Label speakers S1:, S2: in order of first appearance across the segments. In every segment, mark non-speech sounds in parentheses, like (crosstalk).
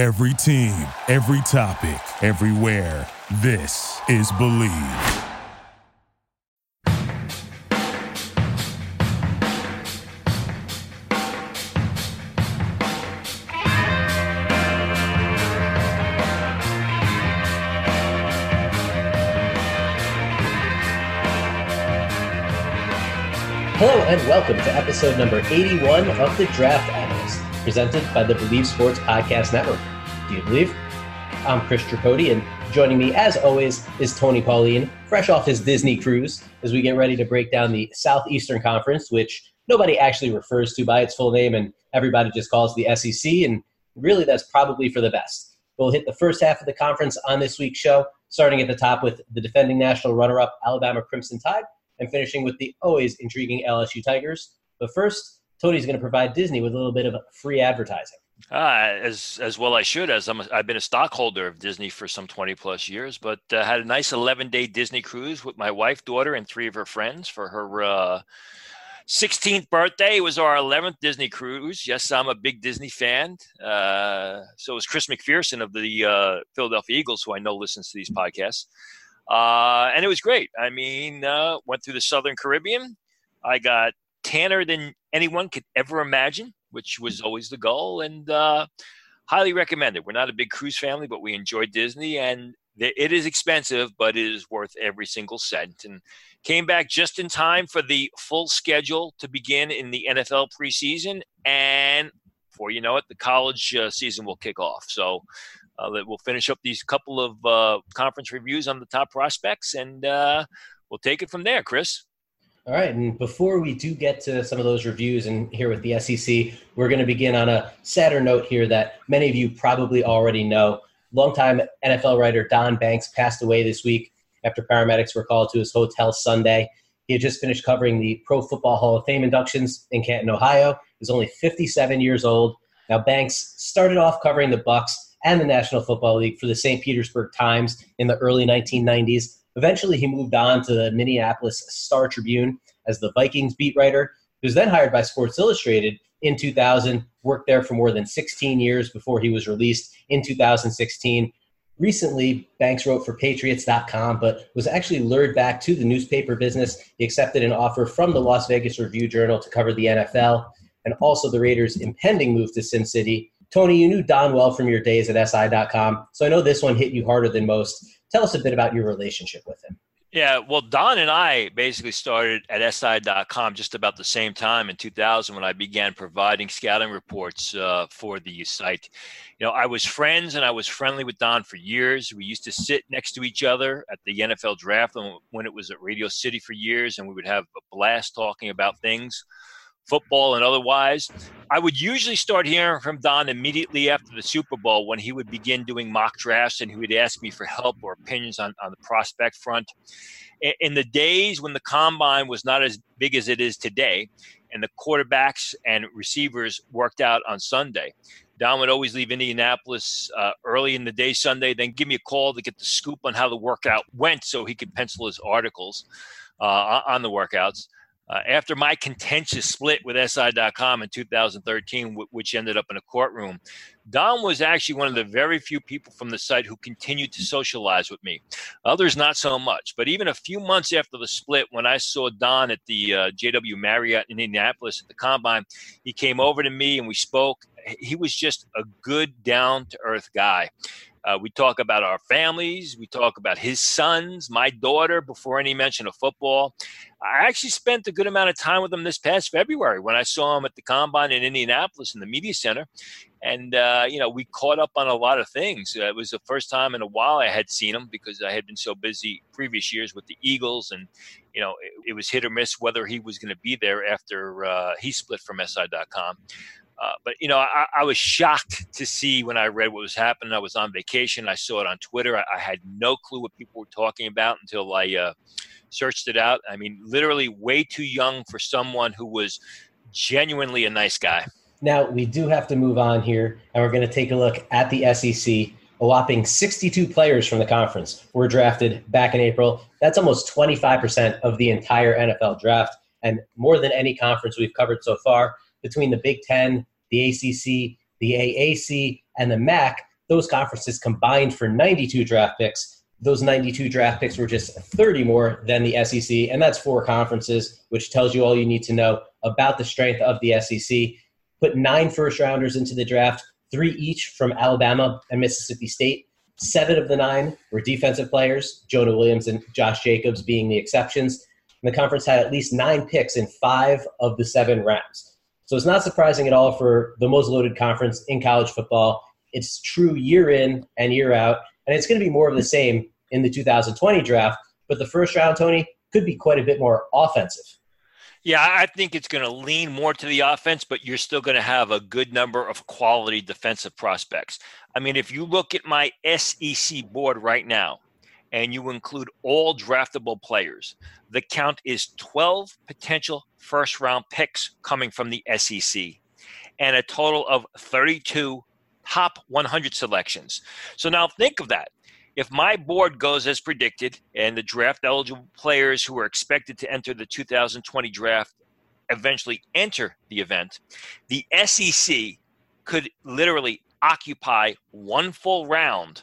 S1: Every team, every topic, everywhere. This is Bleav.
S2: Hello and welcome to episode number 81 of the Draft Analyst, presented by the Bleav Sports Podcast Network. Do you believe? I'm Chris Tripodi, and joining me, as always, is Tony Pauline, fresh off his Disney cruise, as we get ready to break down the Southeastern Conference, which nobody actually refers to by its full name, and everybody just calls the SEC, and really that's probably for the best. We'll hit the first half of the conference on this week's show, starting at the top with the defending national runner up, Alabama Crimson Tide and finishing with the always intriguing LSU Tigers. But first, Tony's going to provide Disney with a little bit of free advertising.
S3: Uh, as as well I should as I'm a, I've been a stockholder of Disney for some 20 plus years, but uh, had a nice 11 day Disney cruise with my wife, daughter, and three of her friends for her uh, 16th birthday. It was our 11th Disney cruise. Yes, I'm a big Disney fan. Uh, so is Chris McPherson of the uh, Philadelphia Eagles, who I know listens to these podcasts. Uh, and it was great. I mean, uh, went through the Southern Caribbean. I got tanner than anyone could ever imagine, which was always the goal, and uh, highly recommended. We're not a big cruise family, but we enjoy Disney, and it is expensive, but it is worth every single cent. And came back just in time for the full schedule to begin in the NFL preseason, and before you know it, the college uh, season will kick off. So uh, we'll finish up these couple of uh, conference reviews on the top prospects, and uh, we'll take it from there, Chris.
S2: All right, and before we do get to some of those reviews and here with the SEC, we're going to begin on a sadder note here that many of you probably already know. Longtime NFL writer Don Banks passed away this week after paramedics were called to his hotel Sunday. He had just finished covering the Pro Football Hall of Fame inductions in Canton, Ohio. He was only 57 years old. Now Banks started off covering the Bucks and the National Football League for the St. Petersburg Times in the early 1990s. Eventually, he moved on to the Minneapolis Star Tribune as the Vikings beat writer. He was then hired by Sports Illustrated in 2000, worked there for more than 16 years before he was released in 2016. Recently, Banks wrote for Patriots.com, but was actually lured back to the newspaper business. He accepted an offer from the Las Vegas Review Journal to cover the NFL and also the Raiders' impending move to Sin City. Tony, you knew Don well from your days at SI.com, so I know this one hit you harder than most. Tell us a bit about your relationship with him.
S3: Yeah, well, Don and I basically started at SI.com just about the same time in 2000 when I began providing scouting reports uh, for the site. You know, I was friends and I was friendly with Don for years. We used to sit next to each other at the NFL draft when it was at Radio City for years, and we would have a blast talking about things football and otherwise. I would usually start hearing from Don immediately after the Super Bowl when he would begin doing mock drafts and he would ask me for help or opinions on, on the prospect front. In the days when the combine was not as big as it is today, and the quarterbacks and receivers worked out on Sunday, Don would always leave Indianapolis uh, early in the day Sunday, then give me a call to get the scoop on how the workout went so he could pencil his articles uh, on the workouts. Uh, after my contentious split with SI.com in 2013, w- which ended up in a courtroom, Don was actually one of the very few people from the site who continued to socialize with me. Others, not so much. But even a few months after the split, when I saw Don at the uh, JW Marriott in Indianapolis at the combine, he came over to me and we spoke. He was just a good, down to earth guy. Uh, we talk about our families. We talk about his sons, my daughter, before any mention of football. I actually spent a good amount of time with him this past February when I saw him at the combine in Indianapolis in the media center. And, uh, you know, we caught up on a lot of things. Uh, it was the first time in a while I had seen him because I had been so busy previous years with the Eagles. And, you know, it, it was hit or miss whether he was going to be there after uh, he split from SI.com. Uh, but you know, I, I, was shocked to see when I read what was happening. I was on vacation. I saw it on Twitter. I, I had no clue what people were talking about until I uh, searched it out. I mean, literally way too young for someone who was genuinely a nice guy.
S2: Now we do have to move on here, and we're going to take a look at the SEC. A whopping 62 players from the conference were drafted back in April. That's almost 25% of the entire NFL draft, and more than any conference we've covered so far between the Big Ten, the ACC, the AAC, and the MAC. those conferences combined for 92 draft picks. Those 92 draft picks were just 30 more than the SEC, and that's four conferences, which tells you all you need to know about the strength of the SEC. Put nine first rounders into the draft, three each from Alabama and Mississippi State. Seven of the nine were defensive players, Jonah Williams and Josh Jacobs being the exceptions. And the conference had at least nine picks in five of the seven rounds. So it's not surprising at all for the most loaded conference in college football. It's true year in and year out, and it's going to be more of the same in the 2020 draft. But the first round, Tony, could be quite a bit more offensive.
S3: Yeah, I think it's going to lean more to the offense, but you're still going to have a good number of quality defensive prospects. I mean, if you look at my SEC board right now and you include all draftable players, the count is 12 potential first round picks coming from the SEC and a total of 32 top 100 selections. So now think of that if my board goes as predicted and the draft eligible players who are expected to enter the 2020 draft eventually enter the event, the SEC could literally occupy one full round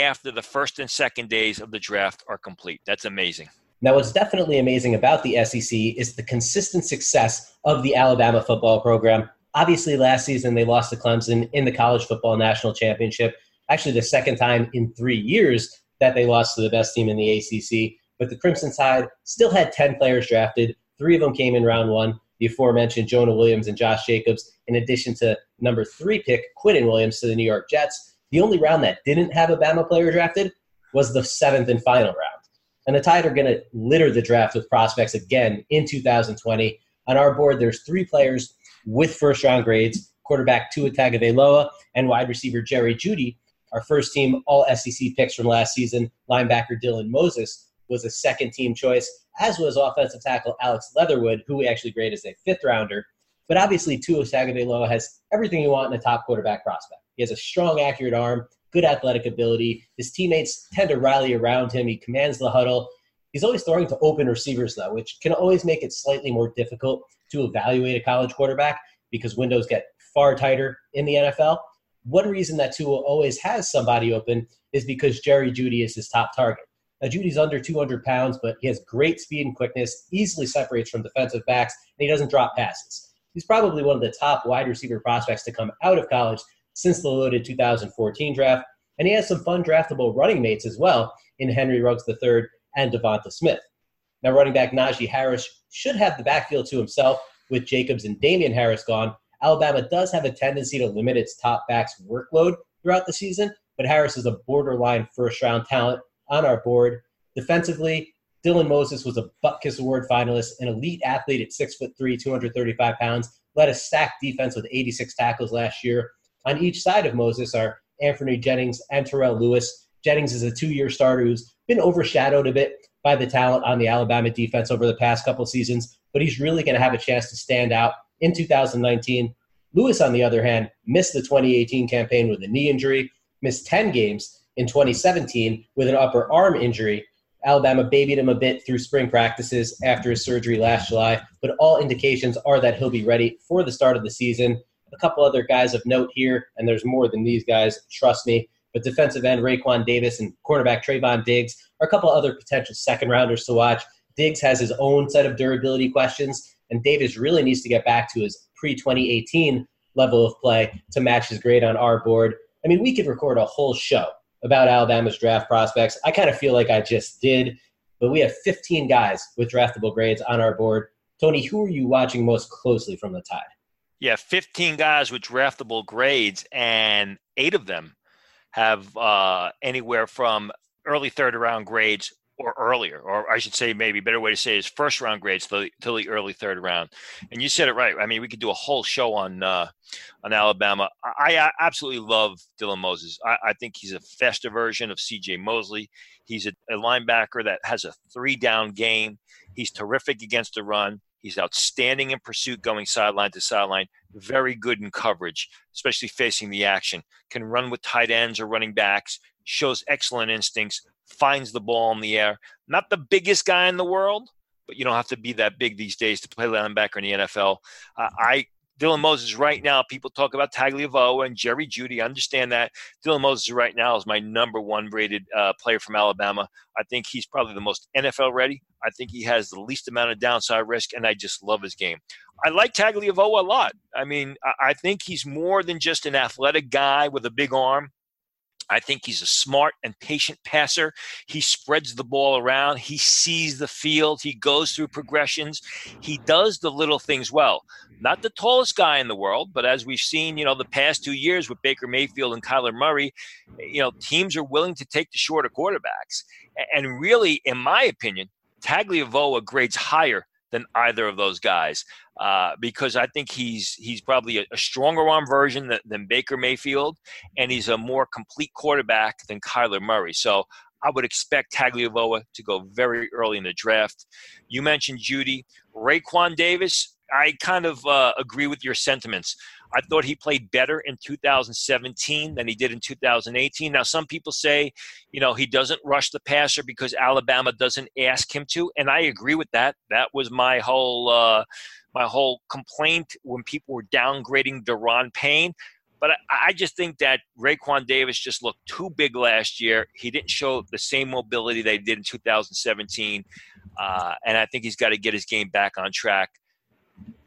S3: after the first and second days of the draft are complete. That's amazing.
S2: Now, what's definitely amazing about the SEC is the consistent success of the Alabama football program. Obviously, last season they lost to Clemson in the college football national championship actually the second time in three years that they lost to the best team in the ACC. But the Crimson Tide still had 10 players drafted. Three of them came in round one. The aforementioned Jonah Williams and Josh Jacobs, in addition to number three pick Quinnen Williams to the New York Jets. The only round that didn't have a Bama player drafted was the seventh and final round. And the Tide are going to litter the draft with prospects again in 2020. On our board, there's three players with first round grades quarterback Tua Tagovailoa and wide receiver Jerry Jeudy, our first team All SEC picks from last season, linebacker Dylan Moses, was a second team choice, as was offensive tackle Alex Leatherwood, who we actually graded as a fifth rounder. But obviously, Tua Tagovailoa has everything you want in a top quarterback prospect. He has a strong, accurate arm, good athletic ability. His teammates tend to rally around him. He commands the huddle. He's always throwing to open receivers, though, which can always make it slightly more difficult to evaluate a college quarterback because windows get far tighter in the NFL. One reason that Tua always has somebody open is because Jerry Jeudy is his top target. Now, Jeudy's under 200 pounds, but he has great speed and quickness, easily separates from defensive backs, and he doesn't drop passes. He's probably one of the top wide receiver prospects to come out of college since the loaded 2014 draft, and he has some fun draftable running mates as well in Henry Ruggs III and Devonta Smith. Now, running back Najee Harris should have the backfield to himself with Jacobs and Damien Harris gone, Alabama does have a tendency to limit its top backs' workload throughout the season, but Harris is a borderline first round talent on our board. Defensively, Dylan Moses was a Butkus Award finalist, an elite athlete at six foot three, 235 pounds, led a stacked defense with 86 tackles last year. On each side of Moses are Anfernee Jennings and Terrell Lewis. Jennings is a two year starter who's been overshadowed a bit by the talent on the Alabama defense over the past couple seasons, but he's really going to have a chance to stand out in 2019. Lewis, on the other hand, missed the 2018 campaign with a knee injury, missed 10 games in 2017 with an upper arm injury. Alabama babied him a bit through spring practices after his surgery last July, but all indications are that he'll be ready for the start of the season. A couple other guys of note here, and there's more than these guys, trust me. But defensive end Raekwon Davis and cornerback Trevon Diggs are a couple other potential second rounders to watch. Diggs has his own set of durability questions, and Davis really needs to get back to his pre 2018 level of play to match his grade on our board. I mean, we could record a whole show about Alabama's draft prospects. I kind of feel like I just did, but we have 15 guys with draftable grades on our board. Tony, who are you watching most closely from the Tide?
S3: Yeah, 15 guys with draftable grades, and eight of them have uh, anywhere from early third round grades or earlier, or I should say, maybe better way to say is first round grades till, till the early third round. And you said it right. I mean, we could do a whole show on uh, on Alabama. I, I, absolutely love Dylan Moses. I, I, think he's a faster version of C.J. Mosley. He's a, a linebacker that has a three down game. He's terrific against the run. He's outstanding in pursuit, going sideline to sideline. Very good in coverage, especially facing the action. Can run with tight ends or running backs. Shows excellent instincts finds the ball in the air. Not the biggest guy in the world, but you don't have to be that big these days to play linebacker in the NFL. Uh, I Dylan Moses right now, people talk about Tagovailoa and Jerry Jeudy. I understand that. Dylan Moses right now is my number one rated uh, player from Alabama. I think he's probably the most NFL ready. I think he has the least amount of downside risk, and I just love his game. I like Tagovailoa a lot. I mean, I think he's more than just an athletic guy with a big arm. I think he's a smart and patient passer. He spreads the ball around. He sees the field. He goes through progressions. He does the little things well. Not the tallest guy in the world, but as we've seen, you know, the past two years with Baker Mayfield and Kyler Murray, you know, teams are willing to take the shorter quarterbacks. And really, in my opinion, Tagovailoa grades higher than either of those guys uh, because I think he's he's probably a, a stronger arm version than, than, Baker Mayfield, and he's a more complete quarterback than Kyler Murray. So I would expect Tagovailoa to go very early in the draft. You mentioned Jeudy, Raekwon Davis. I kind of uh, agree with your sentiments. I thought he played better in 2017 than he did in 2018. Now, some people say, you know, he doesn't rush the passer because Alabama doesn't ask him to, and I agree with that. That was my whole uh, my whole complaint when people were downgrading Da'Ron Payne. But I, I just think that Raekwon Davis just looked too big last year. He didn't show the same mobility they did in 2017, uh, and I think he's got to get his game back on track.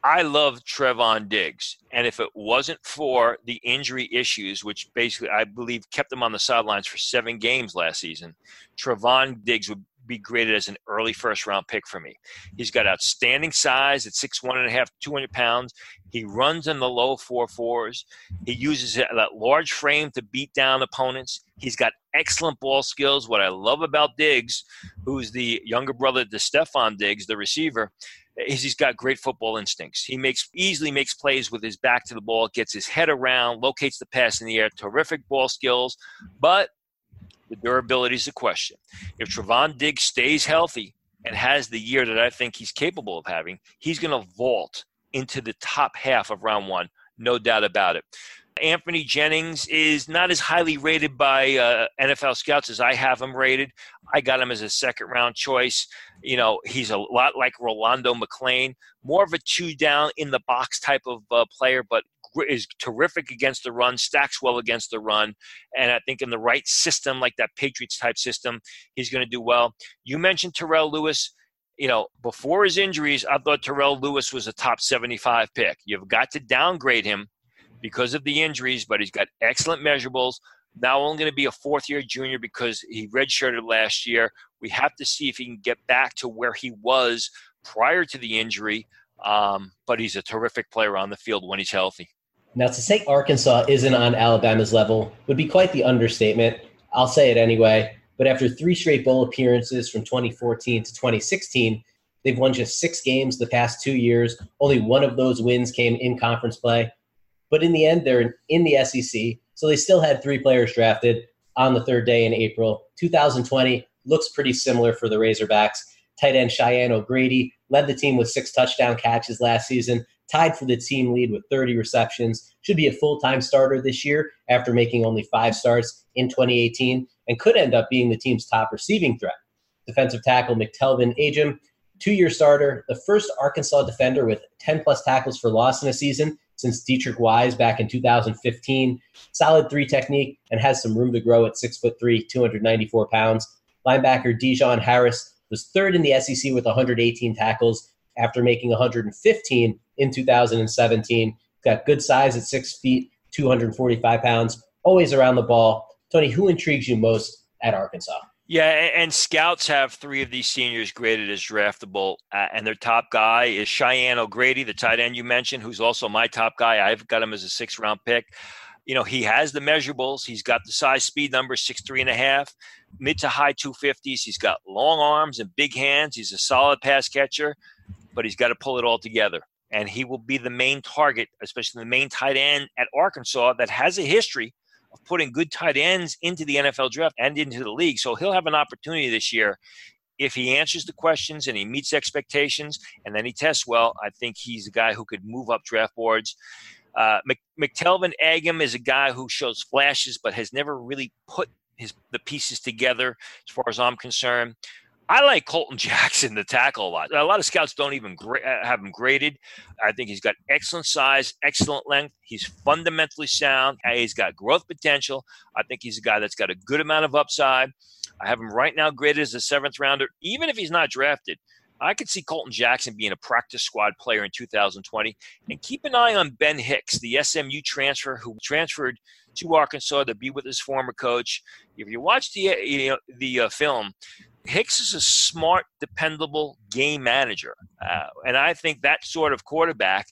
S3: I love Trevon Diggs. And if it wasn't for the injury issues, which basically I believe kept him on the sidelines for seven games last season, Trevon Diggs would be graded as an early first round pick for me. He's got outstanding size at six one and a half, 200 pounds. He runs in the low four fours. He uses that large frame to beat down opponents. He's got excellent ball skills. What I love about Diggs, who's the younger brother to Stefon Diggs, the receiver, is he's got great football instincts. He makes easily makes plays with his back to the ball, gets his head around, locates the pass in the air, terrific ball skills, but the durability is a question. If Trevon Diggs stays healthy and has the year that I think he's capable of having, he's going to vault into the top half of round one, no doubt about it. Anfernee Jennings is not as highly rated by uh, NFL scouts as I have him rated. I got him as a second round choice. You know, he's a lot like Rolando McClain, more of a two down in the box type of uh, player, but is terrific against the run, stacks well against the run. And I think in the right system, like that Patriots type system, he's going to do well. You mentioned Terrell Lewis you know, before his injuries, I thought Terrell Lewis was a top 75 pick. You've got to downgrade him because of the injuries, but he's got excellent measurables. Now only going to be a fourth year junior because he redshirted last year. We have to see if he can get back to where he was prior to the injury. Um, but he's a terrific player on the field when he's healthy.
S2: Now, to say Arkansas isn't on Alabama's level would be quite the understatement. I'll say it anyway. But after three straight bowl appearances from 2014 to 2016, they've won just six games the past two years. Only one of those wins came in conference play. But in the end, they're in the SEC. So they still had three players drafted on the third day in April. 2020 looks pretty similar for the Razorbacks. Tight end Cheyenne O'Grady led the team with six touchdown catches last season, tied for the team lead with 30 receptions. Should be a full time starter this year after making only five starts in 2018, and could end up being the team's top receiving threat. Defensive tackle McTelvin Agim, two year starter, the first Arkansas defender with 10 plus tackles for loss in a season, since Deatrich Wise back in 2015. Solid three technique and has some room to grow at six foot three, 294 pounds. Linebacker De'Jon Harris was third in the SEC with 118 tackles after making 115 in 2017. Got good size at six feet, 245 pounds, always around the ball. Tony, who intrigues you most at Arkansas?
S3: Yeah, and scouts have three of these seniors graded as draftable, uh, and their top guy is Cheyenne O'Grady, the tight end you mentioned, who's also my top guy. I've got him as a six round pick. You know, he has the measurables. He's got the size speed number, six three and a half, mid to high 250s. He's got long arms and big hands. He's a solid pass catcher, but he's got to pull it all together. And he will be the main target, especially the main tight end at Arkansas that has a history of putting good tight ends into the NFL draft and into the league. So he'll have an opportunity this year. If he answers the questions and he meets expectations and then he tests well, I think he's a guy who could move up draft boards. Uh, McTelvin Agim is a guy who shows flashes but has never really put his the pieces together as far as I'm concerned. I like Colton (laughs) Jackson, the tackle, a lot. A lot of scouts don't even gra- uh, have him graded. I think he's got excellent size, excellent length. He's fundamentally sound. He's got growth potential. I think he's a guy that's got a good amount of upside. I have him right now graded as a seventh rounder, even if he's not drafted. I could see Colton Jackson being a practice squad player in 2020. And keep an eye on Ben Hicks, the SMU transfer who transferred to Arkansas to be with his former coach. If you watch the uh, you know, the uh, film, Hicks is a smart, dependable game manager, uh, and I think that sort of quarterback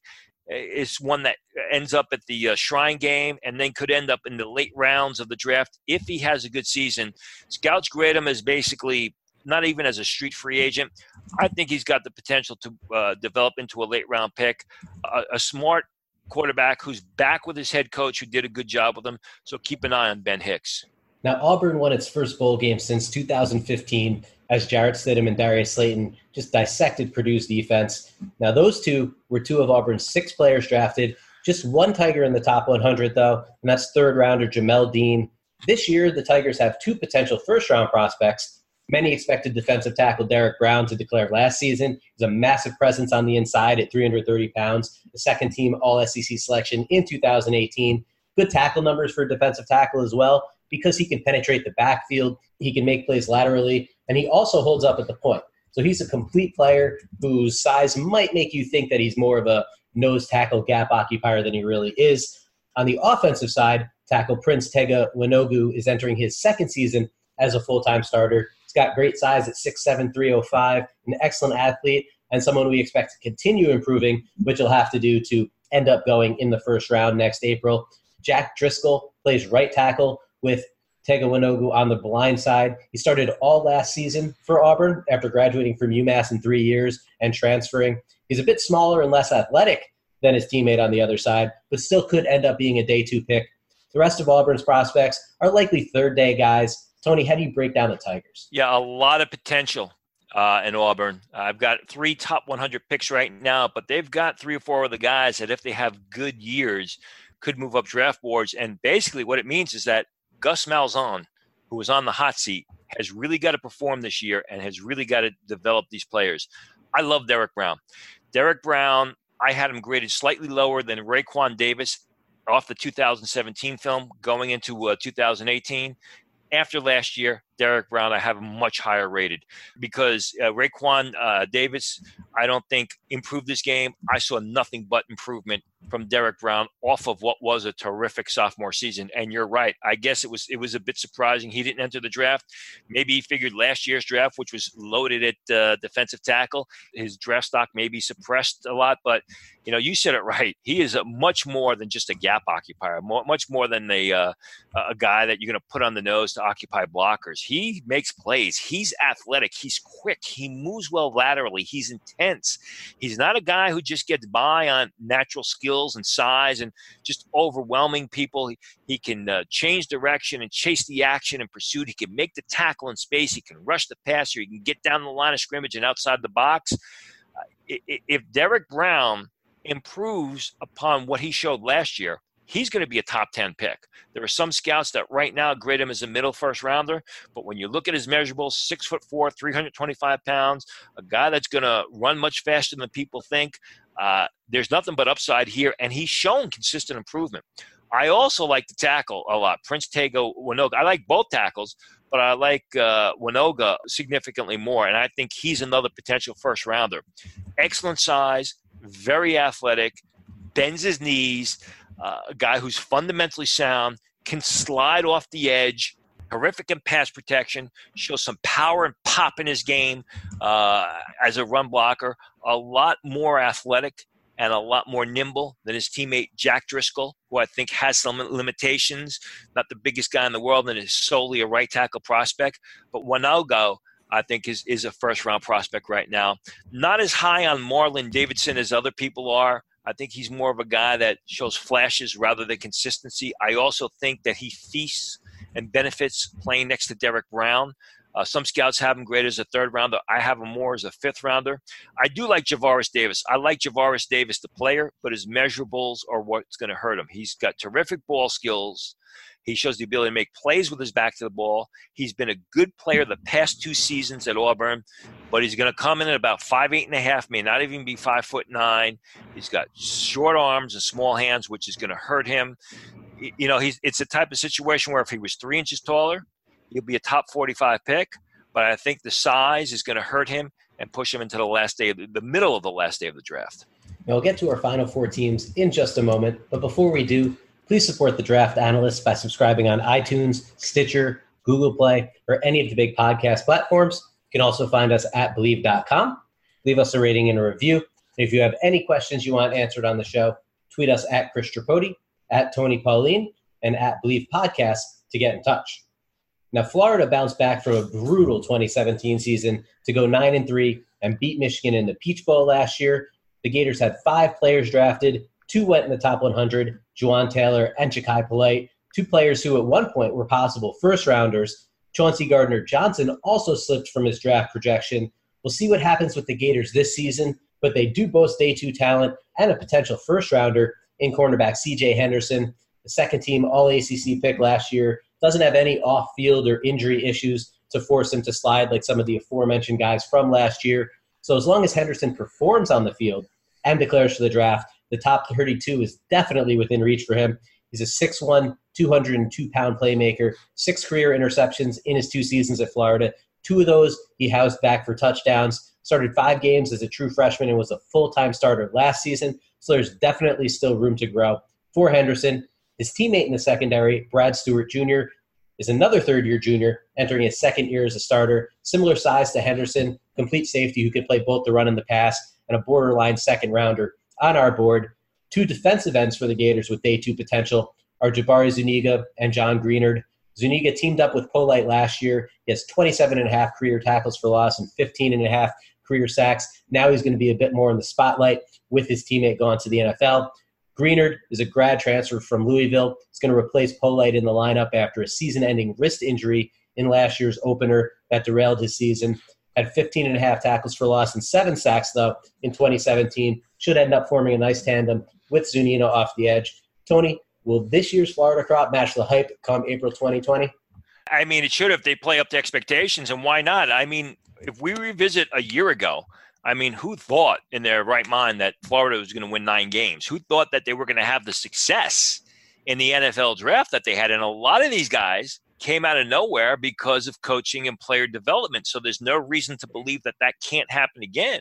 S3: uh, is one that ends up at the uh, Shrine game and then could end up in the late rounds of the draft if he has a good season. Scouts grade him as basically not even as a street free agent. I think he's got the potential to uh, develop into a late round pick, a, a smart quarterback who's back with his head coach who did a good job with him. So keep an eye on Ben Hicks.
S2: Now, Auburn won its first bowl game since 2015 as Jarrett Stidham and Darius Slayton just dissected Purdue's defense. Now, those two were two of Auburn's six players drafted. Just one Tiger in the top 100, though, and that's third rounder Jamel Dean. This year, the Tigers have two potential first round prospects. Many expected defensive tackle Derrick Brown to declare last season. He's a massive presence on the inside at 330 pounds, the second team All SEC selection in 2018. Good tackle numbers for defensive tackle as well because he can penetrate the backfield, he can make plays laterally, and he also holds up at the point. So he's a complete player whose size might make you think that he's more of a nose tackle gap occupier than he really is. On the offensive side, tackle Prince Tega Wanogho is entering his second season as a full time starter. He's got great size at 6'7, 305, an excellent athlete, and someone we expect to continue improving, which he'll have to do to end up going in the first round next April. Jack Driscoll plays right tackle with Tega Wanogho on the blind side. He started all last season for Auburn after graduating from UMass in three years and transferring. He's a bit smaller and less athletic than his teammate on the other side, but still could end up being a day two pick. The rest of Auburn's prospects are likely third day guys. Tony, how do you break down the Tigers?
S3: Yeah, a lot of potential uh, in Auburn. I've got three top 100 picks right now, but they've got three or four of the guys that, if they have good years, could move up draft boards. And basically, what it means is that Gus Malzahn, who was on the hot seat, has really got to perform this year and has really got to develop these players. I love Derrick Brown. Derrick Brown, I had him graded slightly lower than Raekwon Davis off the 2017 film going into uh, 2018 after last year, Derrick Brown, I have him much higher rated because uh, Raekwon uh, Davis, I don't think improved this game. I saw nothing but improvement from Derrick Brown off of what was a terrific sophomore season. And you're right. I guess it was it was a bit surprising he didn't enter the draft. Maybe he figured last year's draft, which was loaded at uh, defensive tackle, his draft stock may be suppressed a lot. But you know, you said it right. He is a much more than just a gap occupier. More, much more than a uh, a guy that you're going to put on the nose to occupy blockers. He makes plays. He's athletic. He's quick. He moves well laterally. He's intense. He's not a guy who just gets by on natural and size and just overwhelming people. He, he can uh, change direction and chase the action and pursuit. He can make the tackle in space. He can rush the passer. He can get down the line of scrimmage and outside the box. Uh, if Derrick Brown improves upon what he showed last year, he's going to be a top 10 pick. There are some scouts that right now grade him as a middle first rounder, but when you look at his measurables, six foot four, 325 pounds, a guy that's going to run much faster than people think, uh, there's nothing but upside here, and he's shown consistent improvement. I also like the tackle a lot. Prince Tega Wanogho. I like both tackles, but I like uh, Wanogho significantly more, and I think he's another potential first rounder. Excellent size, very athletic, bends his knees uh, a guy who's fundamentally sound, can slide off the edge, horrific in pass protection, shows some power and pop in his game uh, as a run blocker, a lot more athletic and a lot more nimble than his teammate Jack Driscoll, who I think has some limitations. Not the biggest guy in the world and is solely a right tackle prospect, but Wanogho. I think is is a first round prospect right now. Not as high on Marlon Davidson as other people are. I think he's more of a guy that shows flashes rather than consistency. I also think that he feasts and benefits playing next to Derrick Brown. Uh, some scouts have him graded as a third rounder. I have him more as a fifth rounder. I do like Javaris Davis. I like Javaris Davis, the player, but his measurables are what's going to hurt him. He's got terrific ball skills. He shows the ability to make plays with his back to the ball. He's been a good player the past two seasons at Auburn, but he's going to come in at about five eight and a half, may not even be five foot nine. He's got short arms and small hands, which is going to hurt him. You know, he's it's a type of situation where if he was three inches taller, he'll be a top forty-five pick. But I think the size is going to hurt him and push him into the last day, the, the middle of the last day of the draft.
S2: Now we'll get to our final four teams in just a moment, but before we do, please support the Draft Analysts by subscribing on iTunes, Stitcher, Google Play, or any of the big podcast platforms. You can also find us at Bleav.com. Leave us a rating and a review. And if you have any questions you want answered on the show, tweet us at Chris Tripodi, at Tony Pauline, and at Bleav Podcast to get in touch. Now, Florida bounced back from a brutal 2017 season to go 9 and 3 and beat Michigan in the Peach Bowl last year. The Gators had five players drafted, two went in the top 100 Jawaan Taylor and Jachai Polite, two players who at one point were possible first rounders. Chauncey Gardner Johnson also slipped from his draft projection. We'll see what happens with the Gators this season, but they do boast day two talent and a potential first rounder in cornerback CJ Henderson, the second team All ACC pick last year doesn't have any off field or injury issues to force him to slide like some of the aforementioned guys from last year. So as long as Henderson performs on the field and declares for the draft, the top 32 is definitely within reach for him. He's a 6'1, 202 pound playmaker, six career interceptions in his two seasons at Florida. Two of those he housed back for touchdowns. Started five games as a true freshman and was a full time starter last season. So there's definitely still room to grow for Henderson. His teammate in the secondary, Brad Stewart Jr., is another third year junior entering his second year as a starter, similar size to Henderson, complete safety who can play both the run and the pass, and a borderline second rounder on our board. Two defensive ends for the Gators with day two potential are Jabari Zuniga and John Greenard. Zuniga teamed up with Polite last year. He has 27 and a half career tackles for loss and 15 and a half career sacks. Now he's going to be a bit more in the spotlight with his teammate gone to the NFL. Greenard is a grad transfer from Louisville. He's going to replace Polite in the lineup after a season ending wrist injury in last year's opener that derailed his season. Had 15 and a half tackles for loss and seven sacks, though, in 2017. Should end up forming a nice tandem with Zuniga off the edge. Tony, will this year's Florida crop match the hype come April 2020?
S3: I mean, it should if they play up to expectations, and why not? I mean, if we revisit a year ago, I mean, who thought in their right mind that Florida was going to win nine games? Who thought that they were going to have the success in the NFL draft that they had? And a lot of these guys came out of nowhere because of coaching and player development. So there's no reason to believe that that can't happen again.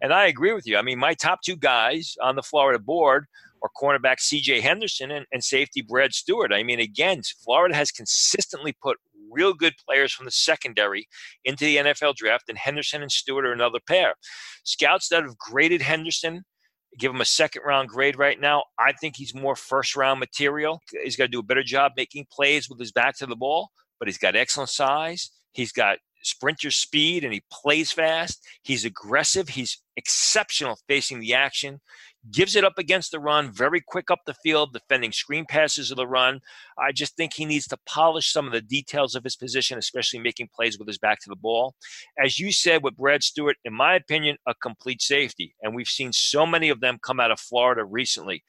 S3: And I agree with you. I mean, my top two guys on the Florida board are cornerback CJ Henderson and, and safety Brad Stewart. I mean, again, Florida has consistently put real good players from the secondary into the NFL draft, and Henderson and Stewart are another pair. Scouts that have graded Henderson give him a second round grade right now. I think he's more first round material. He's got to do a better job making plays with his back to the ball, but he's got excellent size. He's got sprinter speed and he plays fast. He's aggressive. He's exceptional facing the action gives it up against the run, very quick up the field, defending screen passes of the run. I just think he needs to polish some of the details of his position, especially making plays with his back to the ball. As you said with Brad Stewart, in my opinion, a complete safety. And we've seen so many of them come out of Florida recently.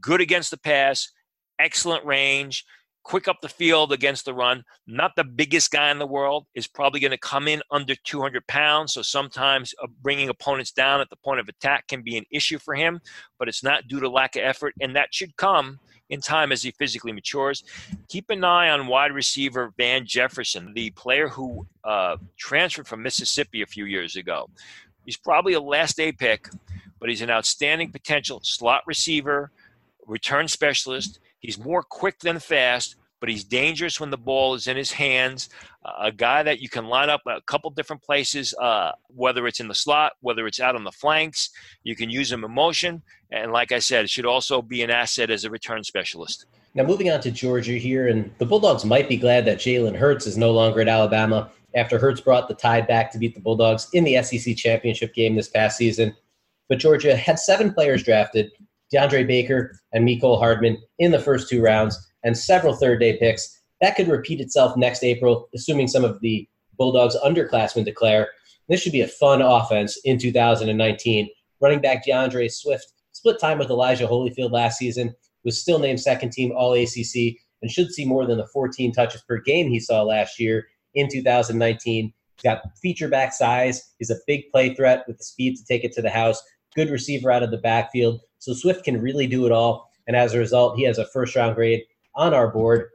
S3: Good against the pass, excellent range, quick up the field against the run. Not the biggest guy in the world, is probably going to come in under 200 pounds. So sometimes uh, bringing opponents down at the point of attack can be an issue for him, but it's not due to lack of effort. And that should come in time as he physically matures. Keep an eye on wide receiver Van Jefferson, the player who uh, transferred from Mississippi a few years ago. He's probably a last day pick, but he's an outstanding potential slot receiver, return specialist He's more quick than fast, but he's dangerous when the ball is in his hands. Uh, a guy that you can line up a couple different places, uh, whether it's in the slot, whether it's out on the flanks. You can use him in motion. And like I said, it should also be an asset as a return specialist.
S2: Now, moving on to Georgia here, and the Bulldogs might be glad that Jalen Hurts is no longer at Alabama after Hurts brought the Tide back to beat the Bulldogs in the SEC championship game this past season. But Georgia had seven players drafted, DeAndre Baker and Mecole Hardman in the first two rounds, and several third day picks. That could repeat itself next April, assuming some of the Bulldogs underclassmen declare. This should be a fun offense in 2019. Running back D'Andre Swift split time with Elijah Holyfield last season, was still named second team All ACC, and should see more than the 14 touches per game he saw last year in 2019. He's got feature back size. He's a big play threat with the speed to take it to the house. Good receiver out of the backfield. So Swift can really do it all. And as a result, he has a first round grade on our board.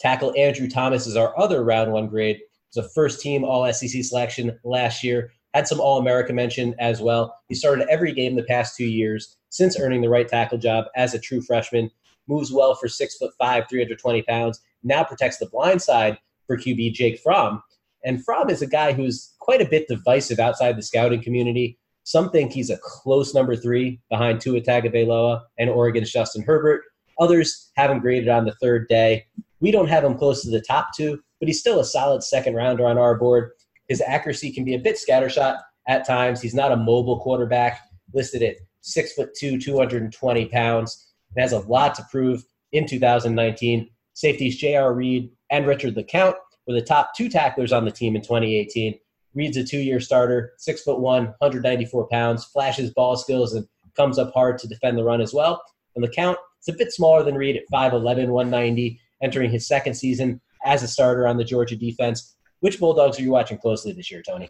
S2: Tackle Andrew Thomas is our other round one grade. He's a first team All SEC selection last year. Had some All America mention as well. He started every game the past two years since earning the right tackle job as a true freshman. Moves well for six foot five, 320 pounds. Now protects the blind side for QB Jake Fromm. And Fromm is a guy who's quite a bit divisive outside the scouting community. Some think he's a close number three behind Tua Tagovailoa and Oregon's Justin Herbert. Others have him graded on the third day. We don't have him close to the top two, but he's still a solid second rounder on our board. His accuracy can be a bit scattershot at times. He's not a mobile quarterback, listed at six foot two, 220 pounds, and has a lot to prove in 2019. Safeties J.R. Reed and Richard LeCounte were the top two tacklers on the team in 2018. Reed's a two-year starter, six foot one, 194 pounds, flashes ball skills and comes up hard to defend the run as well. And LeCounte is a bit smaller than Reed at 5'11", 190, entering his second season as a starter on the Georgia defense. Which Bulldogs are you watching closely this year, Tony?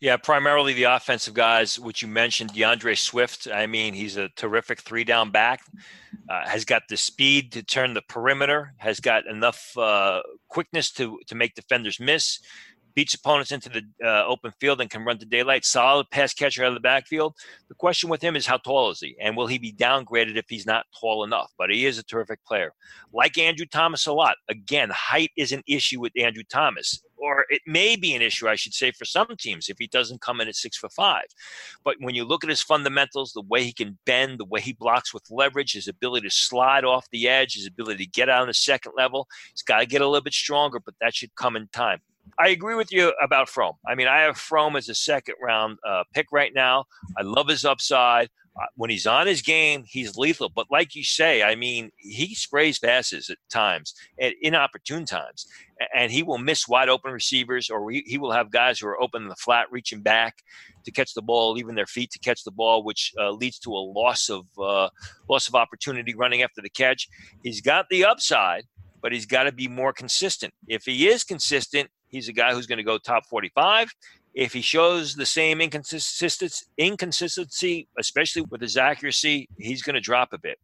S3: Yeah, primarily the offensive guys, which you mentioned, D'Andre Swift. I mean, he's a terrific three down back, uh, has got the speed to turn the perimeter, has got enough uh, quickness to, to make defenders miss beats opponents into the uh, open field and can run to daylight. Solid pass catcher out of the backfield. The question with him is how tall is he, and will he be downgraded if he's not tall enough? But he is a terrific player. Like Andrew Thomas a lot. Again, height is an issue with Andrew Thomas, or it may be an issue, I should say, for some teams if he doesn't come in at six foot five. But when you look at his fundamentals, the way he can bend, the way he blocks with leverage, his ability to slide off the edge, his ability to get out on the second level, he's got to get a little bit stronger, but that should come in time. I agree with you about Fromm. I mean, I have Fromm as a second round uh, pick right now. I love his upside. Uh, when he's on his game, he's lethal. But like you say, I mean, he sprays passes at times, at inopportune times, and he will miss wide open receivers, or he, he will have guys who are open in the flat, reaching back to catch the ball, leaving their feet to catch the ball, which uh, leads to a loss of uh, loss of opportunity running after the catch. He's got the upside, but he's got to be more consistent. If he is consistent, He's a guy who's going to go top 45. If he shows the same inconsistency, especially with his accuracy, he's going to drop a bit.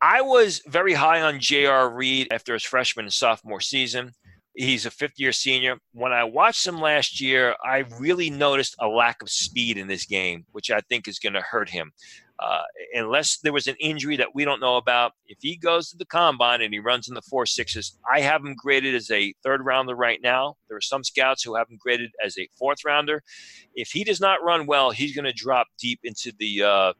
S3: I was very high on J.R. Reed after his freshman and sophomore season. He's a fifth year senior. When I watched him last year, I really noticed a lack of speed in this game, which I think is going to hurt him. Uh, unless there was an injury that we don't know about, if he goes to the combine and he runs in the four sixes, I have him graded as a third rounder right now. There are some scouts who have him graded as a fourth rounder. If he does not run well, he's going to drop deep into the uh,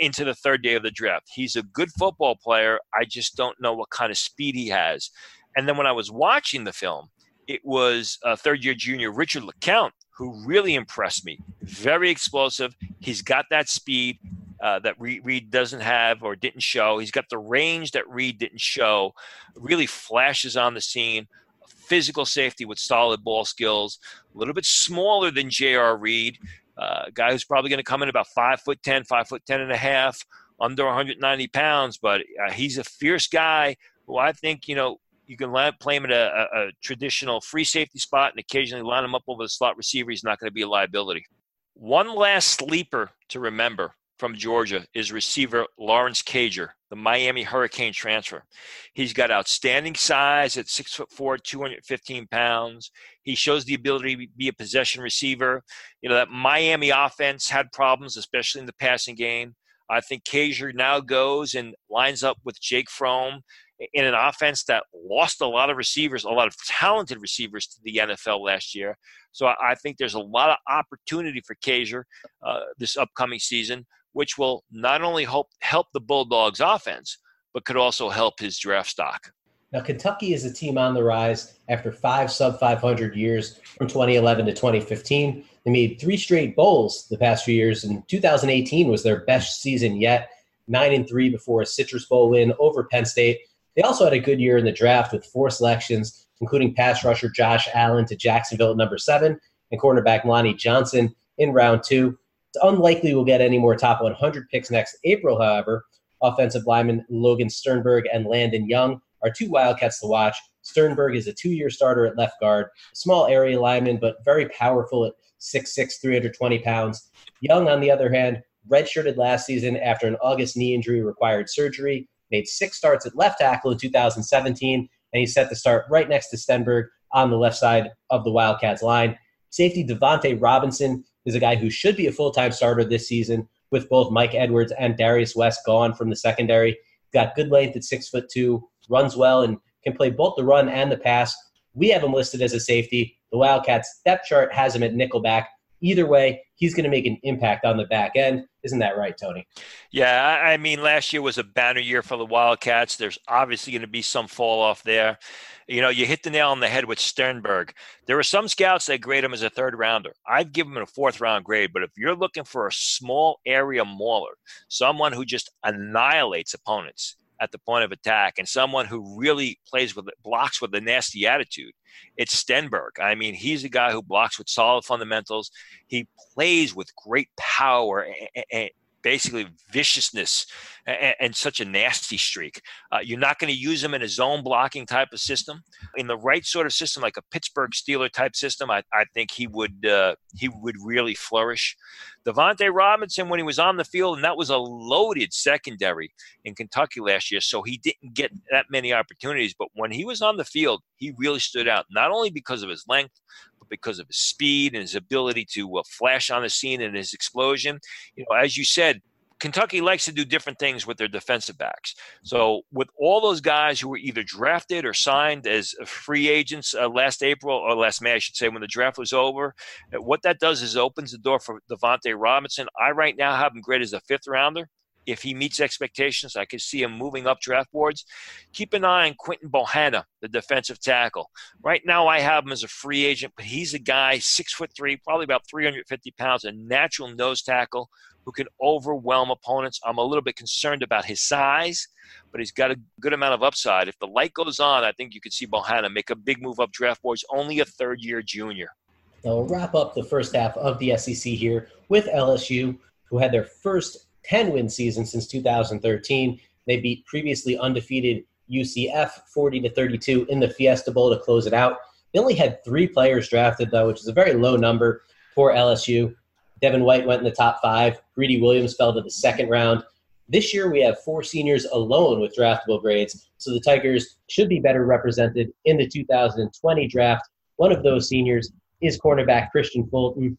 S3: into the third day of the draft. He's a good football player. I just don't know what kind of speed he has. And then when I was watching the film, it was a third year junior Richard LeCounte who really impressed me. Very explosive. He's got that speed uh, that Reed doesn't have or didn't show. He's got the range that Reed didn't show. Really flashes on the scene. Physical safety with solid ball skills. A little bit smaller than J.R. Reed. Uh, guy who's probably going to come in about five foot ten, five foot ten and a half, under 190 pounds. But uh, he's a fierce guy who I think you know you can play him at a, a, a, traditional free safety spot and occasionally line him up over the slot receiver. He's not going to be a liability. One last sleeper to remember from Georgia is receiver Lawrence Cager, the Miami Hurricane transfer. He's got outstanding size at six foot four, 215 pounds. He shows the ability to be a possession receiver. You know, that Miami offense had problems, especially in the passing game. I think Cager now goes and lines up with Jake Fromm in an offense that lost a lot of receivers, a lot of talented receivers to the NFL last year. So I think there's a lot of opportunity for Cager uh, this upcoming season which will not only help help the Bulldogs offense, but could also help his draft stock.
S2: Now, Kentucky is a team on the rise after five sub 500 years from 2011 to 2015. They made three straight bowls the past few years, and 2018 was their best season yet. Nine and three before a Citrus Bowl win over Penn State. They also had a good year in the draft with four selections, including pass rusher Josh Allen to Jacksonville at number seven and cornerback Lonnie Johnson in round two. It's unlikely we'll get any more top 100 picks next April, however. Offensive lineman Logan Stenberg and Landon Young are two Wildcats to watch. Stenberg is a two year starter at left guard, small area lineman, but very powerful at 6'6, 320 pounds. Young, on the other hand, redshirted last season after an August knee injury required surgery, made six starts at left tackle in 2017, and he's set to start right next to Stenberg on the left side of the Wildcats line. Safety Devontae Robinson is a guy who should be a full time starter this season, with both Mike Edwards and Darius West gone from the secondary. Got good length at six foot two, runs well, and can play both the run and the pass. We have him listed as a safety. The Wildcats depth chart has him at nickelback. Either way, he's going to make an impact on the back end. Isn't that right, Tony?
S3: Yeah, I mean, last year was a banner year for the Wildcats. There's obviously going to be some fall off there. You know, you hit the nail on the head with Stenberg. There are some scouts that grade him as a third rounder. I'd give him a fourth round grade, but if you're looking for a small area mauler, someone who just annihilates opponents, at the point of attack and someone who really plays with blocks with a nasty attitude it's stenberg. I mean he's a guy who blocks with solid fundamentals. He plays with great power basically viciousness and, and, such a nasty streak. Uh, you're not going to use him in a zone blocking type of system. In the right sort of system, like a Pittsburgh Steeler type system, I, I think he would uh, he would really flourish. Davonte Robinson, when he was on the field, and that was a loaded secondary in Kentucky last year, so he didn't get that many opportunities. But when he was on the field, he really stood out, not only because of his length, because of his speed and his ability to uh, flash on the scene and his explosion. You know, as you said, Kentucky likes to do different things with their defensive backs. So, with all those guys who were either drafted or signed as free agents uh, last April or last May, I should say, when the draft was over, uh, what that does is opens the door for Davonte Robinson. I right now have him graded as a fifth rounder. If he meets expectations, I could see him moving up draft boards. Keep an eye on Quinton Bohanna, the defensive tackle. Right now, I have him as a free agent, but he's a guy six foot three, probably about 350 pounds, a natural nose tackle who can overwhelm opponents. I'm a little bit concerned about his size, but he's got a good amount of upside. If the light goes on, I think you could see Bohanna make a big move up draft boards. Only a third year junior.
S2: Now we'll wrap up the first half of the SEC here with LSU, who had their first 10 win season since 2013. They beat previously undefeated UCF 40 to 32 in the Fiesta Bowl to close it out. They only had three players drafted, though, which is a very low number for LSU. Devin White went in the top five. Greedy Williams fell to the second round. This year, we have four seniors alone with draftable grades, so the Tigers should be better represented in the 2020 draft. One of those seniors is cornerback Christian Fulton.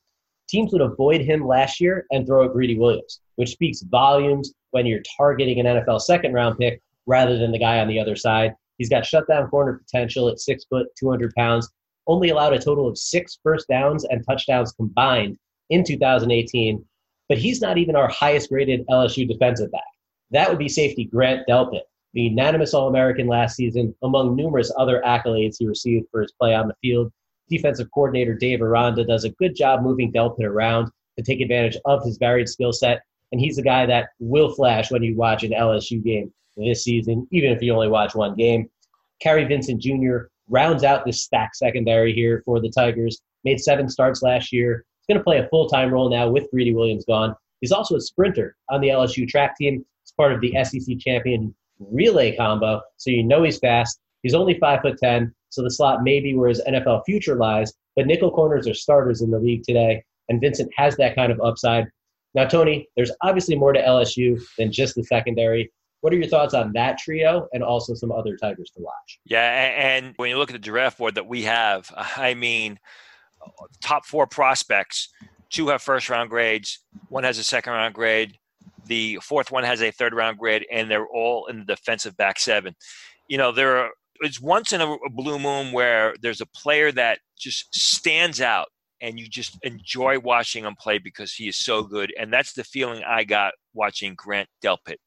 S2: Teams would avoid him last year and throw at Greedy Williams, which speaks volumes when you're targeting an NFL second round pick rather than the guy on the other side. He's got shutdown corner potential at six foot, 200 pounds, only allowed a total of six first downs and touchdowns combined in 2018, but he's not even our highest graded LSU defensive back. That would be safety Grant Delpit, the unanimous All American last season, among numerous other accolades he received for his play on the field. Defensive coordinator Dave Aranda does a good job moving Delpit around to take advantage of his varied skill set, and he's a guy that will flash when you watch an LSU game this season, even if you only watch one game. Kary Vincent Jr. rounds out this stack secondary here for the Tigers. Made seven starts last year, He's going to play a full time role now with Greedy Williams gone. He's also a sprinter on the LSU track team. He's part of the SEC champion relay combo, so you know he's fast. He's only five foot ten, so the slot may be where his NFL future lies. But nickel corners are starters in the league today, and Vincent has that kind of upside. Now, Tony, there's obviously more to LSU than just the secondary. What are your thoughts on that trio and also some other Tigers to watch?
S3: Yeah, and when you look at the draft board that we have, (laughs) I mean, top four prospects, two have first round grades, one has a second round grade, the fourth one has a third round grade, and they're all in the defensive back seven. You know, there are it's once in a, a blue moon where there's a player that just stands out and you just enjoy watching him play because he is so good. And that's the feeling I got watching Grant Delpit.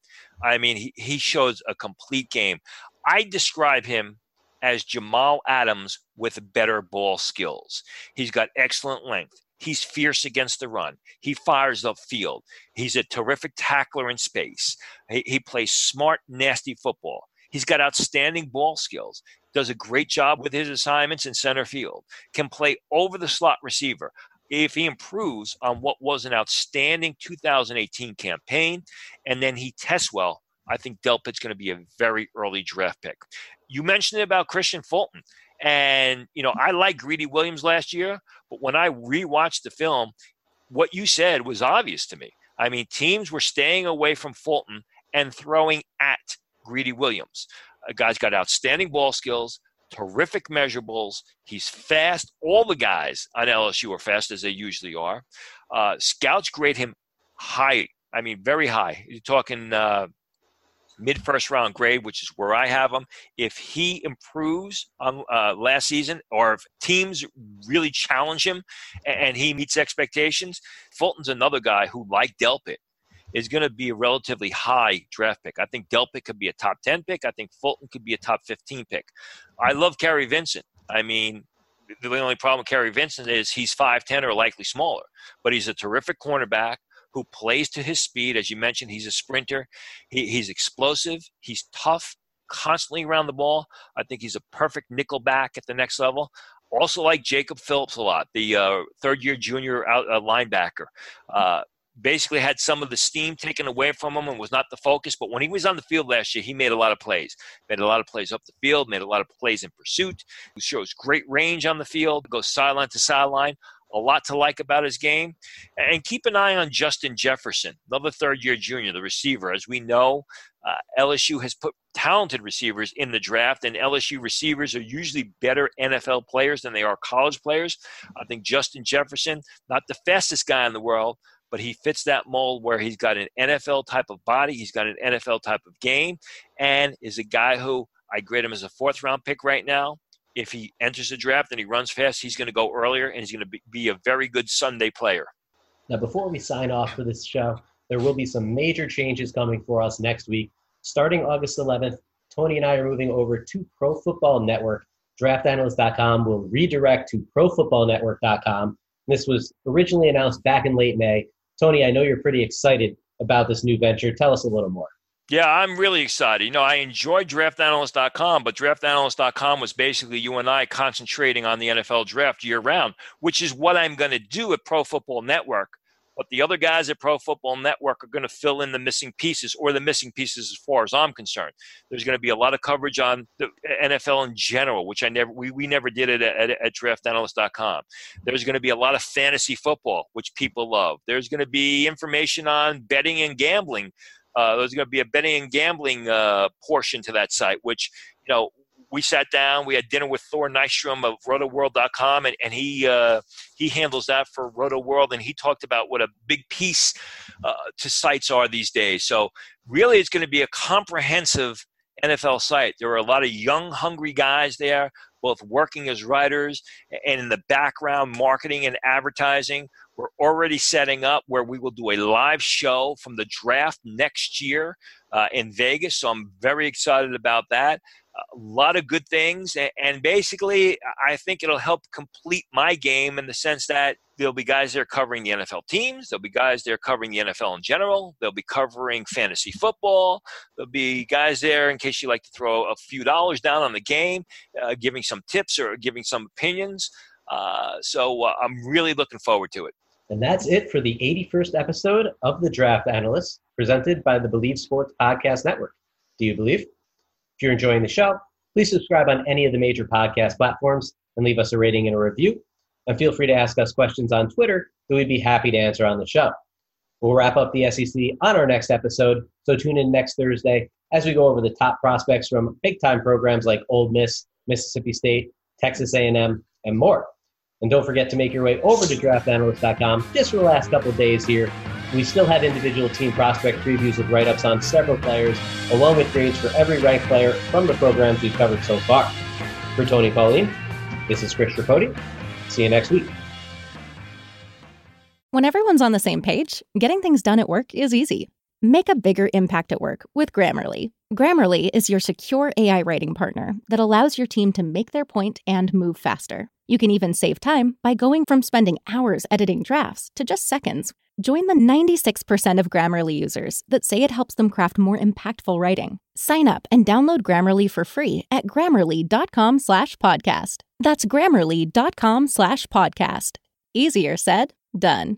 S3: I mean, he, he shows a complete game. I describe him as Jamal Adams with better ball skills. He's got excellent length. He's fierce against the run. He fires up field. He's a terrific tackler in space. He, he plays smart, nasty football. He's got outstanding ball skills. Does a great job with his assignments in center field. Can play over the slot receiver if he improves on what was an outstanding 2018 campaign and then he tests well, I think Delpit's going to be a very early draft pick you mentioned about Christian Fulton. And, you know, I like Greedy Williams last year, but when I rewatched the film, what you said was obvious to me. I mean, teams were staying away from Fulton and throwing at Greedy Williams. A guy's got outstanding ball skills, terrific measurables. He's fast. All the guys on LSU are fast as they usually are. Uh, scouts grade him high. I mean, very high. You're talking uh, mid first round grade, which is where I have him. If he improves on uh, last season, or if teams really challenge him and he meets expectations, Fulton's another guy who, like Delpit, is going to be a relatively high draft pick. I think Delpit could be a top 10 pick. I think Fulton could be a top 15 pick. I love Kary Vincent. I mean, the only problem with Kary Vincent is he's 5'10 or likely smaller, but he's a terrific cornerback who plays to his speed. As you mentioned, he's a sprinter. He, he's explosive. He's tough, constantly around the ball. I think he's a perfect nickel back at the next level. Also, like Jacob Phillips a lot, the uh, third year junior out, uh, linebacker. Uh, basically had some of the steam taken away from him and was not the focus. But when he was on the field last year, he made a lot of plays. Made a lot of plays up the field, made a lot of plays in pursuit. He shows great range on the field, goes sideline to sideline. A lot to like about his game. And keep an eye on Justin Jefferson, another third year junior, the receiver. As we know, uh, LSU has put talented receivers in the draft, and LSU receivers are usually better NFL players than they are college players. I think Justin Jefferson, not the fastest guy in the world, but he fits that mold where he's got an NFL type of body, he's got an NFL type of game, and is a guy who I grade him as a fourth round pick right now. If he enters the draft and he runs fast, he's going to go earlier and he's going to be a very good Sunday player.
S2: Now, before we sign off for this show, there will be some major changes coming for us next week. Starting August 11th, Tony and I are moving over to Pro Football Network. DraftAnalyst.com will redirect to ProFootballNetwork.com. This was originally announced back in late May, Tony, I know you're pretty excited about this new venture. Tell us a little more.
S3: Yeah, I'm really excited. You know, I enjoy draftanalyst.com, but draftanalyst.com was basically you and I concentrating on the NFL draft year round, which is what I'm going to do at Pro Football Network. But the other guys at Pro Football Network are going to fill in the missing pieces or the missing pieces as far as I'm concerned. There's going to be a lot of coverage on the NFL in general, which I never we, we never did it at, at, at draftanalyst.com. There's going to be a lot of fantasy football, which people love. There's going to be information on betting and gambling. Uh, there's going to be a betting and gambling uh, portion to that site, which you know we sat down, we had dinner with Thor Nystrom of rotoworld.com, and, and he uh, he handles that for RotoWorld, and he talked about what a big piece uh, to sites are these days. So really, it's going to be a comprehensive NFL site. There are a lot of young, hungry guys there, both working as writers and in the background, marketing and advertising. We're already setting up where we will do a live show from the draft next year uh, in Vegas. So I'm very excited about that a lot of good things and basically i think it'll help complete my game in the sense that there'll be guys there covering the nfl teams there'll be guys there covering the nfl in general they'll be covering fantasy football there'll be guys there in case you like to throw a few dollars down on the game uh, giving some tips or giving some opinions uh, so uh, i'm really looking forward to it.
S2: And that's it for the 81st episode of the draft analyst presented by the Bleav sports podcast network. Do you Bleav if you're enjoying the show, please subscribe on any of the major podcast platforms and leave us a rating and a review. And feel free to ask us questions on Twitter that we'd be happy to answer on the show. We'll wrap up the SEC on our next episode, so tune in next Thursday as we go over the top prospects from big-time programs like Ole Miss, Mississippi State, Texas A&M, and more. And don't forget to make your way over to draftanalyst.com just for the last couple days here we still have individual team prospect previews with write ups on several players, along with grades for every ranked player from the programs we've covered so far. For Tony Pauline, this is Chris Tripodi. See you next week.
S4: When everyone's on the same page, getting things done at work is easy. Make a bigger impact at work with Grammarly. Grammarly is your secure AI writing partner that allows your team to make their point and move faster. You can even save time by going from spending hours editing drafts to just seconds Join the 96% of Grammarly users that say it helps them craft more impactful writing. Sign up and download Grammarly for free at grammarly.com slash podcast. That's grammarly.com slash podcast. Easier said, done.